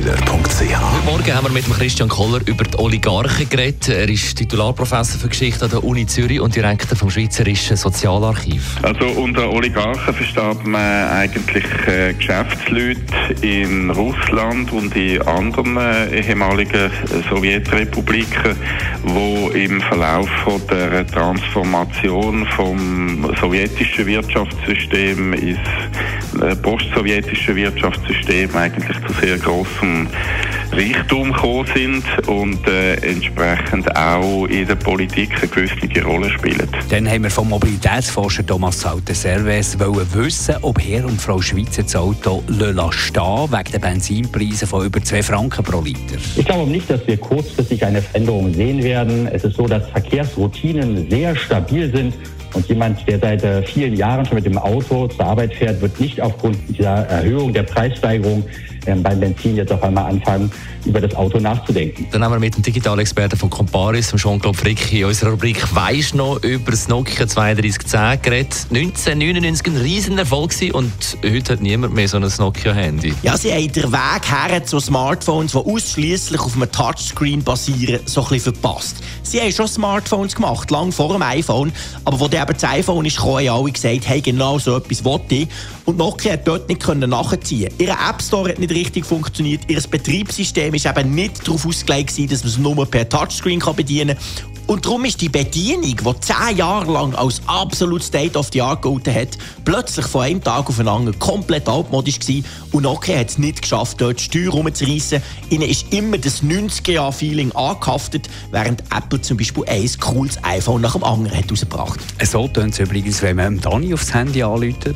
Heute Morgen haben wir mit Christian Koller über die Oligarchen geredet. Er ist Titularprofessor für Geschichte an der Uni Zürich und Direktor vom Schweizerischen Sozialarchiv. Also unter Oligarchen versteht man eigentlich äh, Geschäftsleute in Russland und in anderen äh, ehemaligen Sowjetrepubliken, wo im Verlauf der Transformation vom sowjetischen Wirtschaftssystem ins äh, postsowjetische Wirtschaftssystem eigentlich zu sehr großem Reichtum gekommen sind und äh, entsprechend auch in der Politik eine gewisse Rolle spielen. Dann haben wir vom Mobilitätsforscher Thomas Salter-Serves wissen, ob Herr und Frau Schweizer das Auto stehen wegen der Benzinpreise von über 2 Franken pro Liter. Ich glaube nicht, dass wir kurzfristig eine Veränderung sehen werden. Es ist so, dass Verkehrsroutinen sehr stabil sind. Und jemand, der seit äh, vielen Jahren schon mit dem Auto zur Arbeit fährt, wird nicht aufgrund dieser Erhöhung der Preissteigerung ähm, beim Benzin jetzt auf einmal anfangen, über das Auto nachzudenken. Dann haben wir mit dem Digitalexperten von Comparis, Jean-Claude Frick, in unserer Rubrik «Weisst noch» über das Nokia 3210 geredet. 1999 ein riesen Erfolg und heute hat niemand mehr so ein Nokia-Handy. Ja, sie haben den Weg her zu Smartphones, die ausschließlich auf einem Touchscreen basieren, so ein bisschen verpasst. Sie haben schon Smartphones gemacht, lang vor dem iPhone, aber wo dann eben das iPhone ist, haben alle gesagt, hey, genau so etwas wollte ich. Und Nokia hat dort nicht nachziehen Ihr App Store hat nicht richtig funktioniert, ihr Betriebssystem ist eben nicht darauf ausgelegt, dass man es nur per Touchscreen bedienen kann. Und darum ist die Bedienung, die zehn Jahre lang als absolut State of the Art gelten hat, plötzlich von einem Tag auf den anderen komplett altmodisch gewesen. Und Nokia hat es nicht geschafft, dort die Steuer rumzureissen. Ihnen ist immer das 90er-Jahr-Feeling angehaftet, während Apple zum Beispiel ein cooles iPhone nach dem anderen hat rausgebracht. So tönt es übrigens, wenn man Dani aufs Handy anläutet.